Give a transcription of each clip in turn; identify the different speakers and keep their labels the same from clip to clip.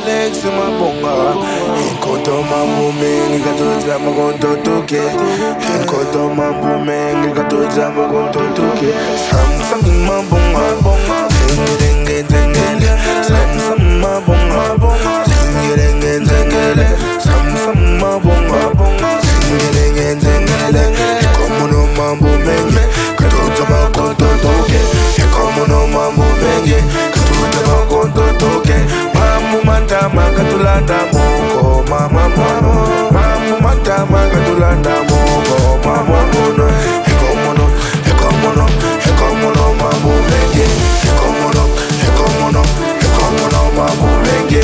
Speaker 1: Valexx mabonga. Inkoto mambo mengi katoza magonto toke, Inkoto mambo mengi katoza magonto toke. Samsung mabonga bonga, denge denge, Samsung mabonga bonga, denge denge, Samsung mabonga bonga, denge denge, Como no mambo mengi katuta makonto toke ekomo no mambo mengi katuta makonto toke Mambo matama katulanda moko mama mono. Mambo matama katulanda moko mama mono. Heko mono, heko mono, heko mono. Mambo mengi Heko mono, heko mono, heko mono mambo mengi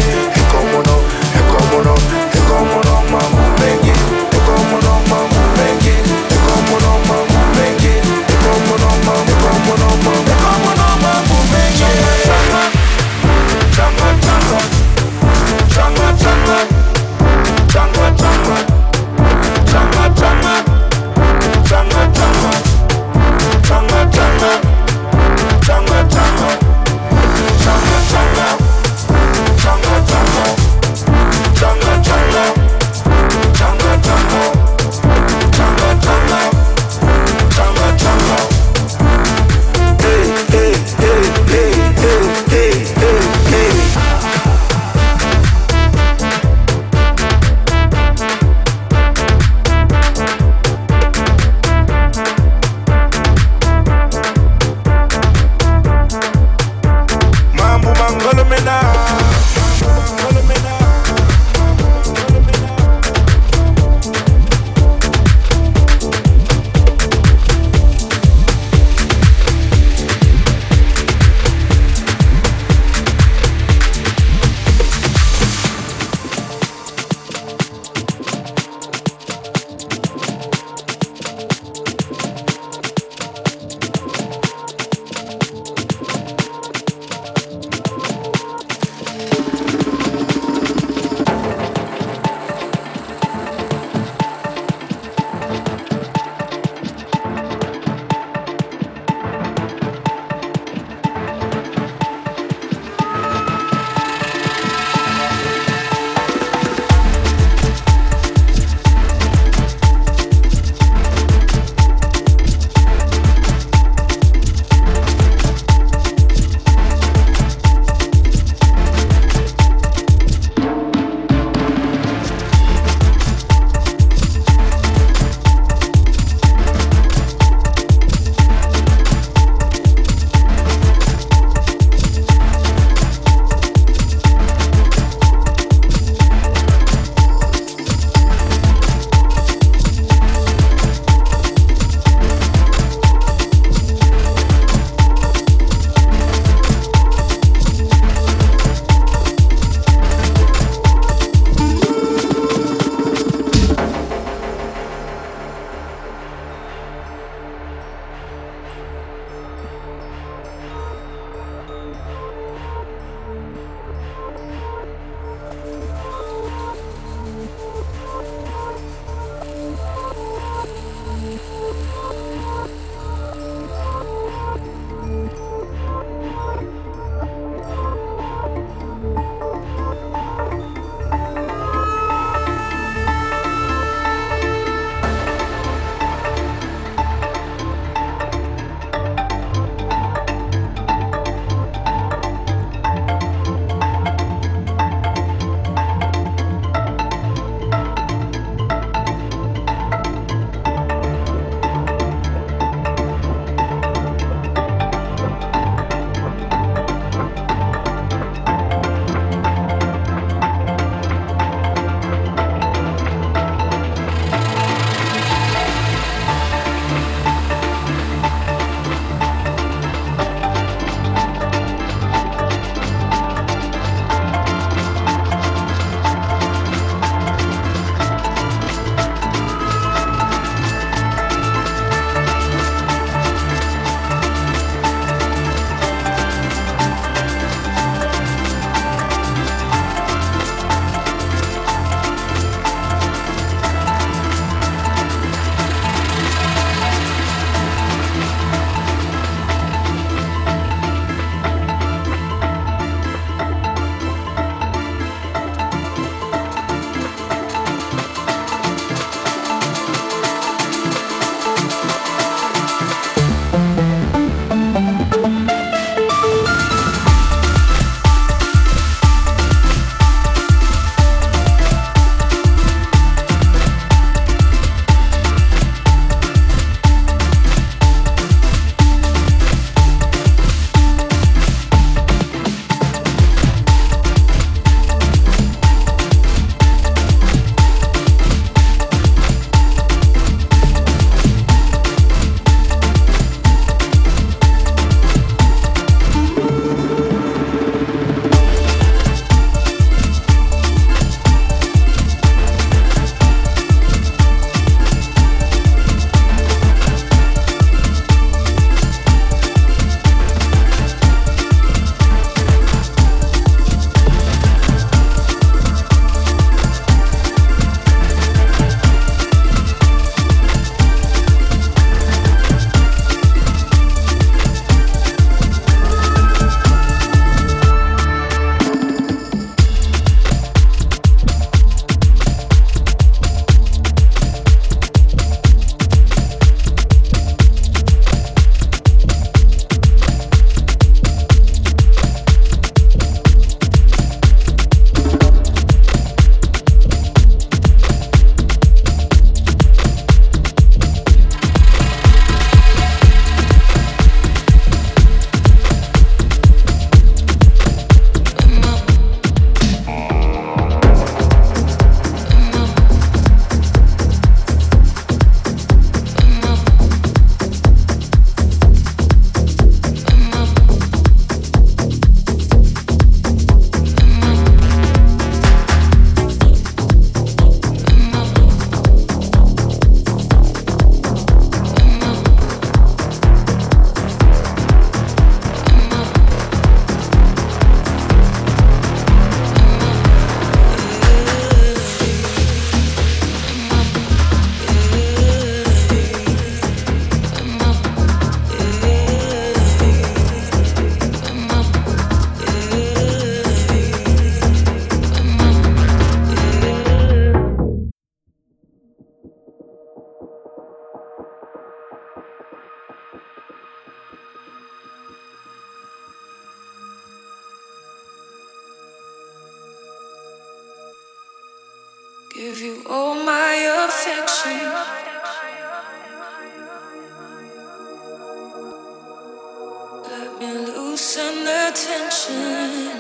Speaker 2: attention.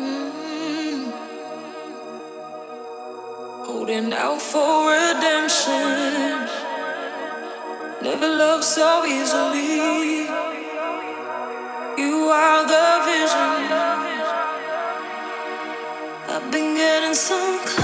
Speaker 2: Mm. Holding out for redemption. Never loved so easily. You are the vision. I've been getting so close.